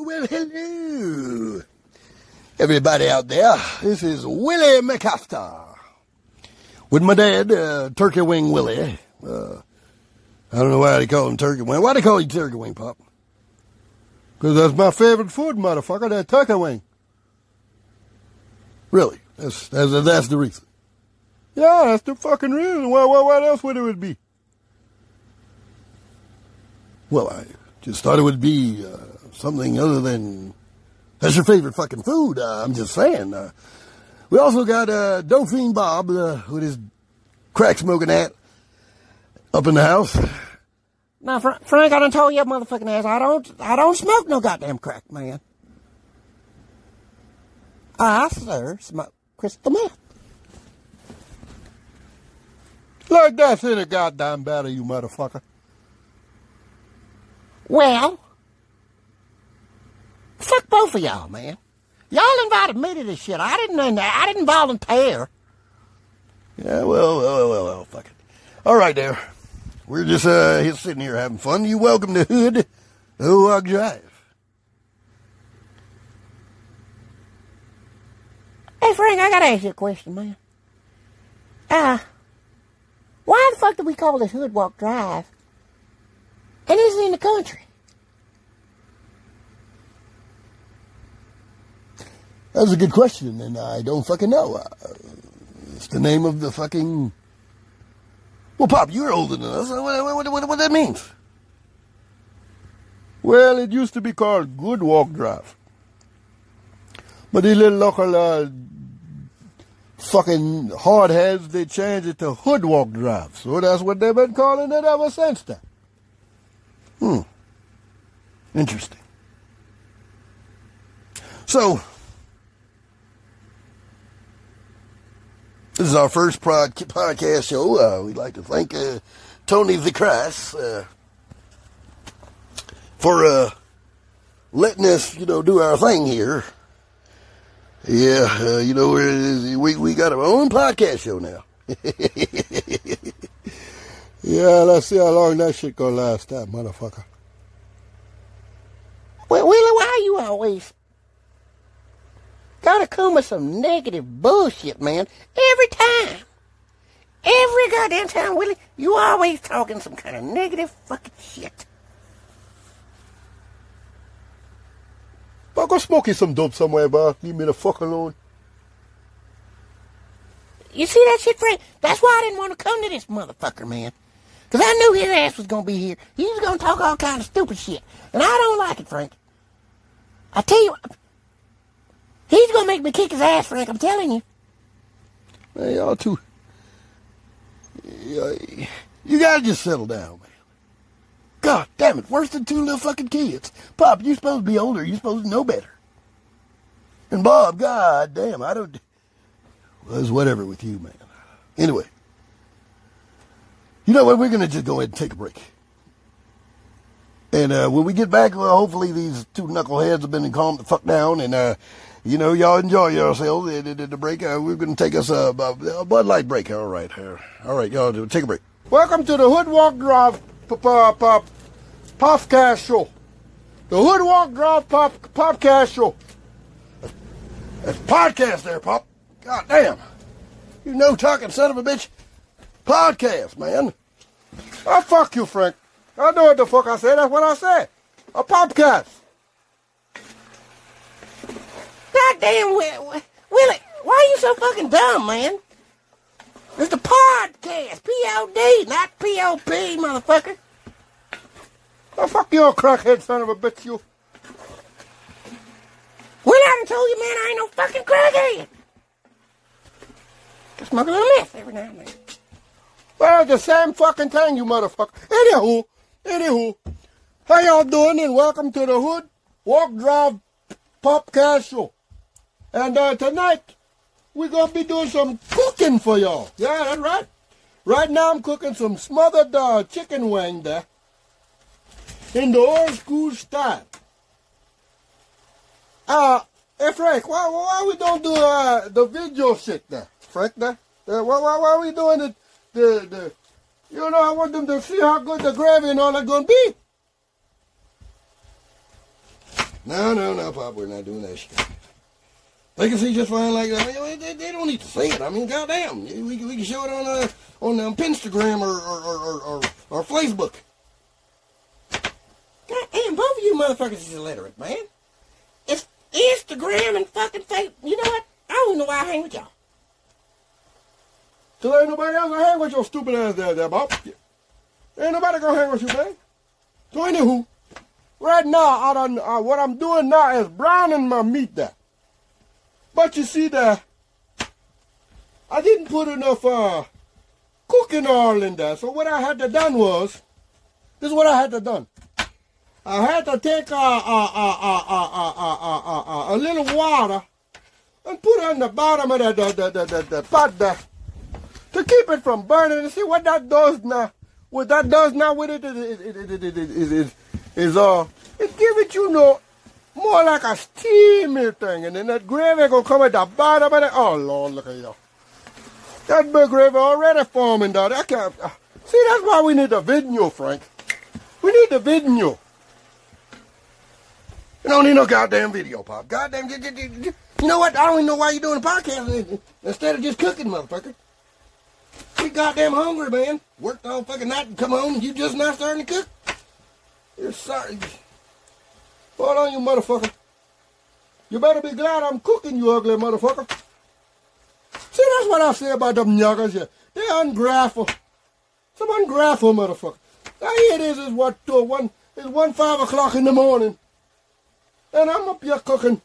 Well, hello, everybody out there. This is Willie McAfter with my dad, uh, Turkey Wing Willie. Uh, I don't know why they call him Turkey Wing. Why they call you Turkey Wing, Pop? Because that's my favorite food, motherfucker, that turkey wing. Really, that's, that's, that's the reason. Yeah, that's the fucking reason. Why, why, what else would it be? Well, I just thought it would be uh, something other than that's your favorite fucking food. Uh, I'm just saying. Uh, we also got uh, Dauphine Bob uh, with his crack smoking hat up in the house. Now, Fra- Frank, I done told you, motherfucking ass, I don't, I don't smoke no goddamn crack, man. I, sir, smoke crystal meth. Like that's in a goddamn battle, you motherfucker. Well, fuck both of y'all, man. Y'all invited me to this shit. I didn't, I didn't volunteer. Yeah, well, well, well, well, fuck it. All right, there. We're just uh sitting here having fun. You welcome to Hood Walk Drive. Hey, Frank, I gotta ask you a question, man. Uh, why the fuck do we call this Hood Walk Drive? And this is in the country. That's a good question, and I don't fucking know. Uh, it's the name of the fucking. Well, Pop, you're older than us. What, what, what, what that means? Well, it used to be called Good Walk Drive. But these little local uh, fucking hardheads, they changed it to Hood Walk Drive. So that's what they've been calling it ever since then. Hmm. Interesting. So, this is our first prod- podcast show. Uh, we'd like to thank uh, Tony Vicras uh, for uh, letting us, you know, do our thing here. Yeah, uh, you know, we we got our own podcast show now. yeah, let's see how long that shit gonna last, that motherfucker. Well, Willie, why are you always gotta come with some negative bullshit, man? Every time. Every goddamn time, Willie, you always talking some kind of negative fucking shit. I'll go smoke you some dope somewhere, bro. Leave me the fuck alone. You see that shit, Frank? That's why I didn't want to come to this motherfucker, man. Because I knew his ass was going to be here. He was going to talk all kind of stupid shit. And I don't like it, Frank. I tell you what, he's to make me kick his ass, Frank. I'm telling you. Hey, y'all too. You gotta just settle down, man. God damn it, worse than two little fucking kids. Pop, you supposed to be older. You supposed to know better. And Bob, god damn, I don't. Well, it's whatever with you, man. Anyway, you know what? We're gonna just go ahead and take a break. And uh, when we get back, well, hopefully these two knuckleheads have been calmed the fuck down, and uh, you know y'all enjoy yourselves. At the, the break, uh, we're going to take us a, a Bud Light break. All right, all right, y'all take a break. Welcome to the Hood Walk Drive Pop Pop Podcast Show. The Hood Walk Drive Pop Podcast Show. That's podcast there, Pop. God damn. You no talking son of a bitch. Podcast, man. Oh, fuck you, Frank. I know what the fuck I said. That's what I said. A podcast. Goddamn, Willie, Willie, why are you so fucking dumb, man? It's the podcast. P-O-D, not P-O-P, motherfucker. Oh, fuck you, crackhead son of a bitch, you. Willie, I done told you, man, I ain't no fucking crackhead. Just smoke a little meth every now and then. Well, the same fucking thing, you motherfucker. Anywho, anywho, how y'all doing? And welcome to the Hood Walk Drive Popcast Show. And uh, tonight, we're gonna be doing some cooking for y'all. Yeah, that's right. Right now, I'm cooking some smothered uh, chicken wing there in the old school style. Uh, hey Frank, why, why we don't do uh, the video shit there? Frank, there? Uh, why, why, why we doing it? The, the, you know, I want them to see how good the gravy and all that gonna be. No, no, no, Pop, we're not doing that shit. They can see just fine like that. They, they don't need to see it. I mean, goddamn, we, we can show it on uh, on um, Instagram or or, or, or, or or Facebook. God damn, both of you motherfuckers is illiterate, man. It's Instagram and fucking Facebook. You know what? I don't know why I hang with y'all. Cause ain't nobody else gonna hang with your stupid ass there, there, Bob. Ain't nobody gonna hang with you, man. So anywho, right now, I don't, uh, what I'm doing now is browning my meat there. But you see there, I didn't put enough uh, cooking oil in there. So what I had to done was, this is what I had to done. I had to take uh, uh, a little water and put it on the bottom of the, that that that that pot there keep it from burning and see what that does now. What that does now with it is is uh it give it you know more like a steamy thing and then that gravy gonna come at the bottom of it. Oh Lord, look at you. That big gravy already forming down. I can't uh, see that's why we need the video, Frank. We need the video. You don't need no goddamn video, Pop. Goddamn, you know what? I don't even know why you're doing a podcast instead of just cooking, motherfucker. We goddamn hungry, man. Worked all fucking night and come home and you just now starting to cook? You're sorry. Hold on, you motherfucker. You better be glad I'm cooking, you ugly motherfucker. See, that's what I say about them yuckers here. They're ungrateful. Some ungrateful motherfucker. Now here it is, is what, uh, one, it's one five o'clock in the morning. And I'm up here cooking.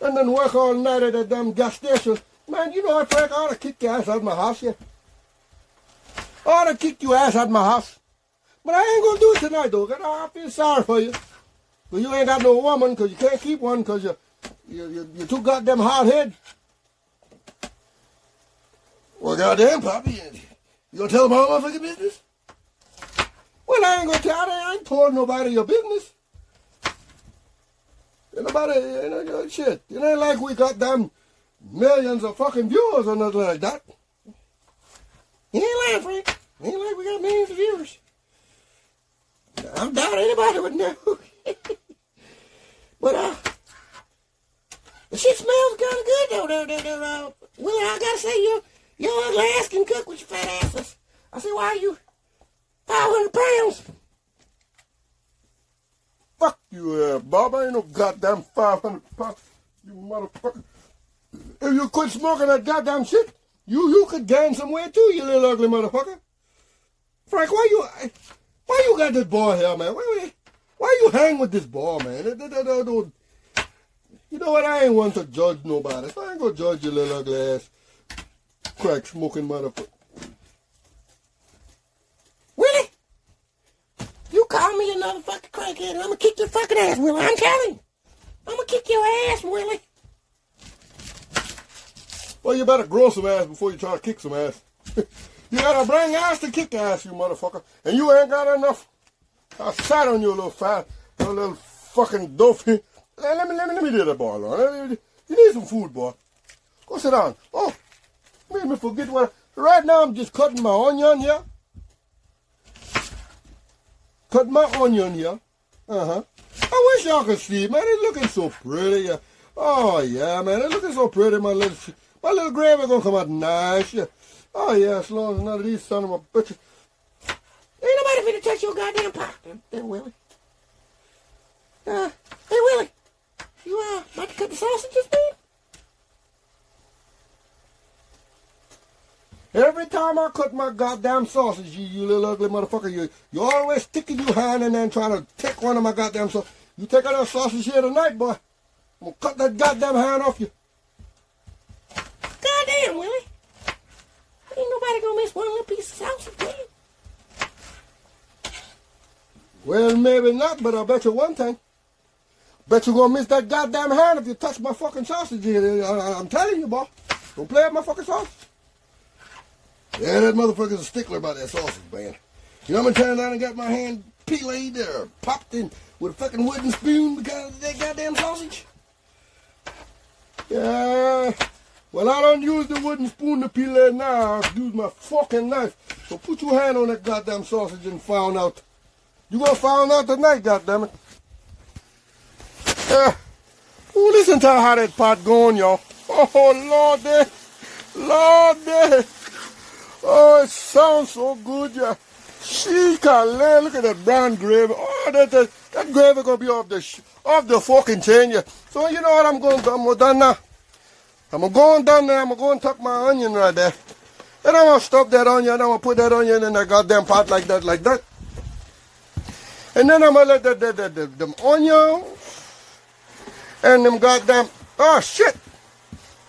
And then work all night at that damn gas station. Man, you know what, Frank? I ought to kick your ass out of my house, yeah. I ought to kick your ass out of my house. But I ain't gonna do it tonight, though, 'cause I feel sorry for you. But you ain't got no woman, 'cause you can't keep one, 'cause you're, you, you, you're too goddamn hard-headed. Well, goddamn, Poppy, you gonna tell them all my fucking business? Well, I ain't gonna tell, I ain't told nobody your business. Ain't nobody, ain't no shit. It ain't like we got them millions of fucking viewers or nothing like that. You ain't lying, Frank. Ain't like we got millions of viewers. I doubt anybody would know. but, uh, the shit smells kind of good, though. though, though, though, uh, Willie, I gotta say, you, your ugly ass can cook with your fat asses. I say, why are you 500 pounds? Fuck you, uh, Bob. I ain't no goddamn 500 pounds, you motherfucker. If you quit smoking that goddamn shit, you you could gain some weight too, you little ugly motherfucker. Frank, why you why you got this boy here, man? Why, why, you hang with this boy, man? You know what? I ain't want to judge nobody, so I ain't gonna judge your little ugly ass, crack smoking motherfucker. Willie, you call me another fucking crackhead, and I'm gonna kick your fucking ass, Willie. I'm telling you. I'm gonna kick your ass, Willie. Well, you better grow some ass before you try to kick some ass. you gotta bring ass to kick ass, you motherfucker. And you ain't got enough. I sat on you, a little fat, you little fucking dope. Let me, let me, let me do that, boy, Lord. You need some food, boy. Go sit down. Oh, made me forget what. Right now, I'm just cutting my onion here. Cut my onion here. Uh huh. I wish y'all could see, man. It's looking so pretty. Oh yeah, man. It's looking so pretty. My little, my little gravy gonna come out nice. Yeah. Oh yeah, as long as none of these son of a bitches. Ain't nobody finna touch your goddamn pot, then, Willie. Uh, hey, Willie. You, uh, about to cut the sausages, man? Every time I cut my goddamn sausage, you, you little ugly motherfucker, you you always sticking your hand in there and trying to take one of my goddamn sausage. You take out that sausage here tonight, boy. I'm gonna cut that goddamn hand off you. Goddamn, Willie. Ain't nobody gonna Well, maybe not, but I bet you one thing. Bet you're gonna miss that goddamn hand if you touch my fucking sausage here. I, am telling you, boy. Don't play with my fucking sausage. Yeah, that motherfucker's a stickler about that sausage, man. You know how many times I done got my hand peeled or popped in with a fucking wooden spoon because of that goddamn sausage? Yeah. Well, I don't use the wooden spoon to peel it now. I use my fucking knife. So put your hand on that goddamn sausage and find out. You gonna find out tonight, goddammit. Yeah. Ooh, listen to how that pot going, y'all. Oh, Lord, there. Lord, there. Oh, it sounds so good, yeah. She can. Look at that brown gravy. Oh, that, that, that gravy gonna be off the off the fucking chain, yeah. So you know what I'm to do? Gonna done now. I'm gonna go on down there. I'm gonna go and tuck my onion right there. And I'm gonna stop that onion. I'm gonna put that onion in that goddamn pot like that, like that. And then I'm gonna let that, that, that, that them onions and them goddamn oh shit.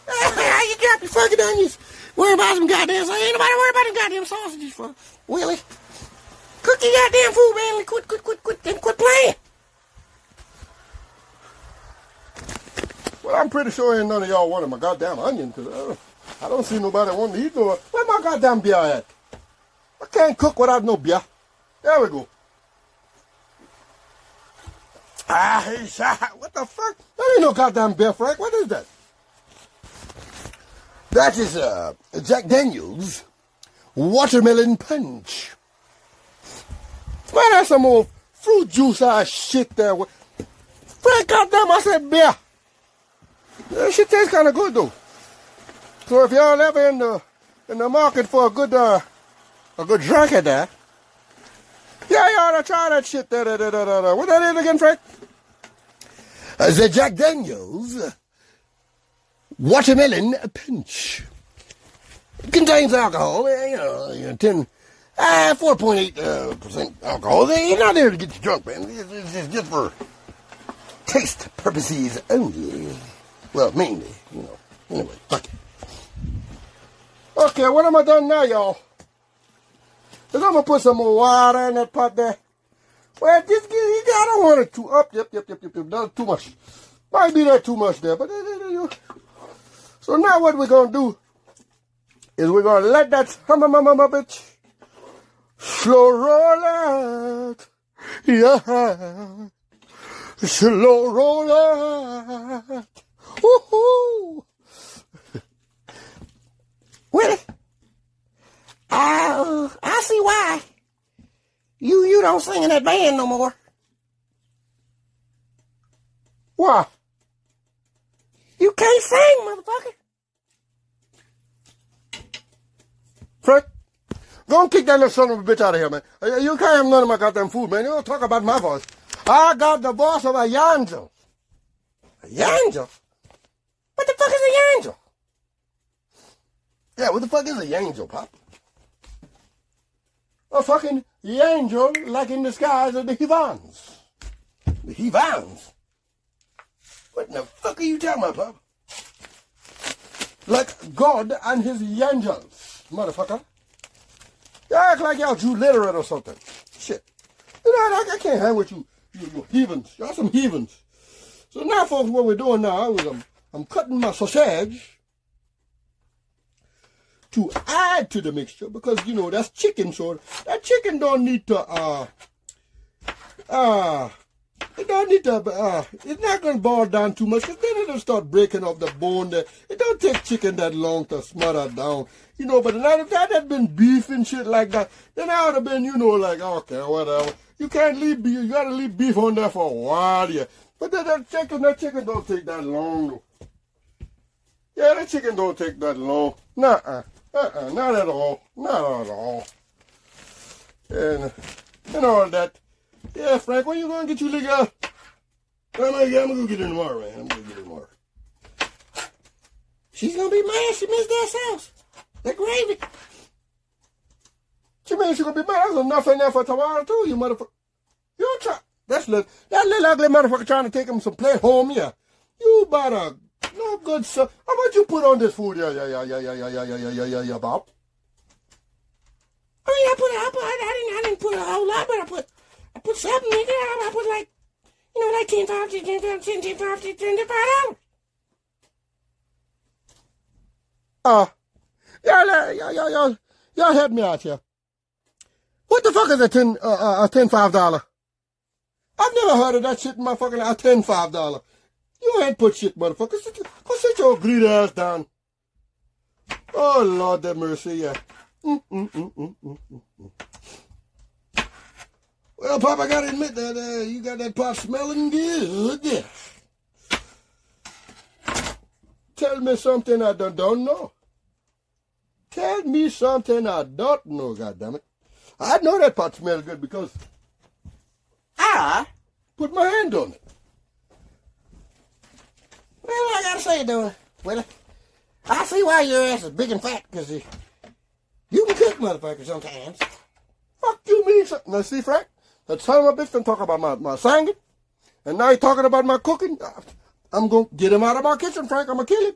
How you drop your fucking onions? Worry about some goddamn. Ain't nobody worry about them goddamn sausages for Willie. Cook your goddamn food, man. Quit, quit, quit, quit, then quit playing. Well, I'm pretty sure ain't none of y'all wanted my goddamn onion because uh, I don't see nobody wanting to eat no. Where my goddamn beer at? I can't cook without no beer. There we go. Ah. What the fuck? That ain't no goddamn beer, Frank. What is that? That is uh, Jack Daniels watermelon punch. Man, that's some old fruit juice ass shit there. Frank, goddamn, I said beer. That shit tastes kind of good though. So if y'all ever in the in the market for a good uh, a good drink of that, yeah, ought to try that shit. Da, da, da, da, da, da. What that is again, Frank? Uh, the Jack Daniels watermelon Punch. It contains alcohol, uh, you know, you know, ten. Uh, 4.8 uh, percent alcohol. They're not there to get you drunk, man. It's, it's, it's just for taste purposes only. Well, mainly, you know. Anyway, fuck it. Okay, what am I done now, y'all? I'm gonna put some more water in that pot there. Well, get, I don't want it too up. Yep, yep, yep, yep, yep. That's too much. Might be that too much there, but so now what we're gonna do is we're gonna let that hum hum hum hum bitch slow roll out. Yeah, slow roll out. Woohoo! Willie, I, I see why. You you don't sing in that band no more. Why? You can't sing, motherfucker. Frank, go and kick that little son of a bitch out of here, man. Uh, You can't have none of my goddamn food, man. You don't talk about my voice. I got the voice of a angel. A angel? What the fuck is a angel? Yeah, what the fuck is a angel, Pop? A fucking angel like in the skies of the heavens. The heavens? What in the fuck are you talking about, Pop? Like God and his angels, motherfucker. You act like y'all Jew literate or something. Shit. You know, I, I can't hang with you, you, you heathens. Y'all some heathens. So now, folks, what we're doing now is I'm, I'm cutting my sausage to add to the mixture because you know that's chicken so that chicken don't need to uh uh it don't need to uh it's not gonna boil down too much because then it'll start breaking off the bone there. It don't take chicken that long to smother down. You know, but if that had been beef and shit like that, then I would have been, you know, like okay, whatever. You can't leave beef you gotta leave beef on there for a while, yeah. But that, that chicken that chicken don't take that long though. Yeah, that chicken don't take that long. Nuh-uh. Uh-uh, not at all. Not at all. And, and all that. Yeah, Frank, when you going to get you liquor? I'm gonna, I'm gonna go get it tomorrow, man. I'm gonna get it tomorrow. She's gonna be mad she missed that sauce. That gravy. She mean she gonna be mad? There's enough in there for tomorrow too, you motherfucker. You try. That's little, that little ugly motherfucker trying to take him some plate home, yeah. You better no good, sir. How much you put on this food? Yeah, yeah, yeah, yeah, yeah, yeah, yeah, yeah, yeah, yeah, yeah, yeah, Bob. I mean, I put, I put, I, didn't, I didn't put a whole lot, but I put, I put something in there. I, I put like, you know, like 10, 5, 10, 10, 10, 10, 5, 10, 10, 5 dollars. Uh, y'all, uh, y'all, y'all, y'all, y'all help me out here. What the fuck is a ten, uh, uh, a ten five dollar? I've never heard of that shit in my fucking life. A ten five dollar. You ain't put shit, motherfucker. Sit, go sit your greedy ass down. Oh Lord, have mercy, yeah. Mm, mm, mm, mm, mm, mm. Well, Pop, I gotta admit that uh, you got that pot smelling good. Tell me something I don't, don't know. Tell me something I don't know, goddammit. I know that pot smells good because I, put my hand on it. Well, I gotta say though, Willie. I see why your ass is big and fat, because you, can cook motherfuckers sometimes. Fuck you mean something. Now see, Frank, that son of a bitch been talking about my, my singing, and now he's talking about my cooking. I'm gonna get him out of my kitchen, Frank. I'm gonna kill him.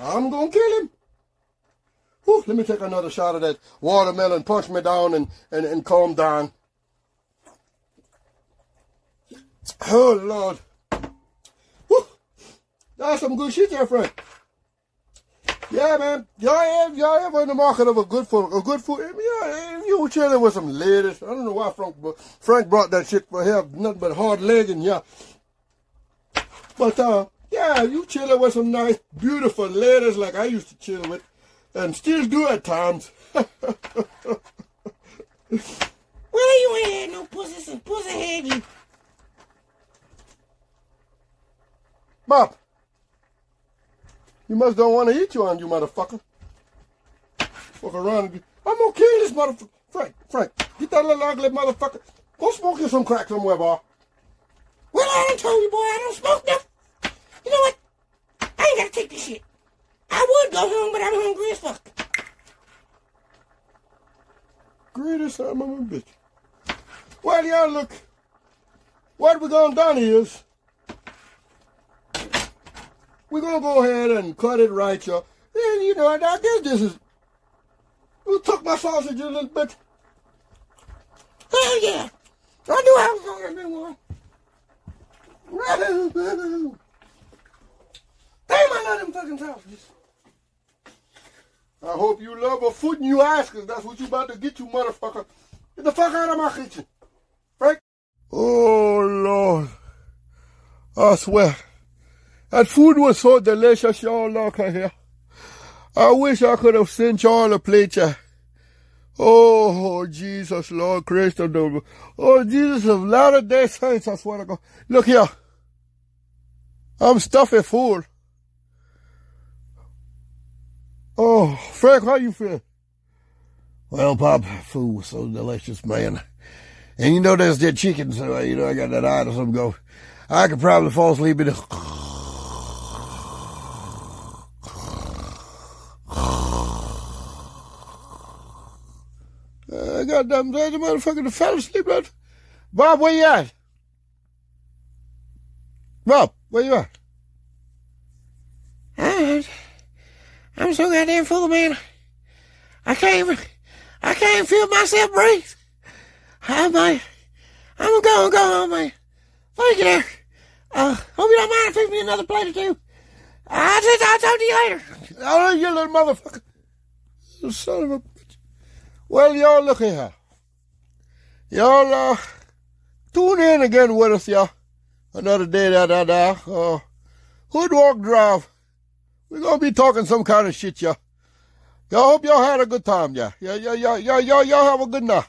I'm gonna kill him. Whew, let me take another shot of that watermelon, punch me down and, and, and calm down. Oh, Lord. That's some good shit there, Frank. Yeah, man. Y'all ever, y'all ever in the market of a good food, a good food? Yeah, you were chilling with some ladies. I don't know why Frank, Frank brought that shit for him. Nothing but hard legging, yeah. But, uh, yeah, you chilling with some nice, beautiful ladies like I used to chill with and still do at times. Well, you at? no pussy had you. Bob, you must don't want to eat you on you motherfucker. Fuck around. I'm gonna kill this motherfucker. Frank, Frank, get that little ugly motherfucker. Go smoke you some crack somewhere, boy. Well, I done told you, boy, I don't smoke no. You know what? I ain't gotta take this shit. I would go home, but I'm hungry as fuck. Greatest son of a bitch. Well, y'all look. What we're gonna done is we're gonna go ahead and cut it right, y'all. And you know, I guess this is. We took my sausage a little bit. Hell yeah. I knew I was gonna get one. Damn, I love them fucking sausages. I hope you love a foot in your ass, cause that's what you about to get, you motherfucker. Get the fuck out of my kitchen. Frank? Oh, Lord. I swear. That food was so delicious, y'all look here. I wish I could have sent y'all a plate, yeah. Oh, Jesus, Lord Christ oh, Jesus of Latter-day Saints, I swear to God. Look here. I'm stuffy full. Oh, Frank, how you feel? Well, Pop, food was so delicious, man. And you know there's that chicken, so, you know, I got that eye or something go. I could probably fall asleep in the... Goddamn, the motherfucker fell asleep, man. Bob, where you at? Bob, where you at? Alright. I'm so goddamn full, man. I can't even, I can't feel myself breathe. I might, I'm gonna go and go home, man. Thank you there. Uh, hope you don't mind if you me another plate or two. I'll, just, I'll talk to you later. Oh, you little motherfucker. You son of a. Well, y'all look here. Y'all, uh, tune in again with us, y'all. Another day, da, da, da. Uh, Hood Walk Drive. We're gonna be talking some kind of shit, y'all. Y'all hope y'all had a good time. Yeah, yeah, yeah, yeah, y'all, y'all have a good night.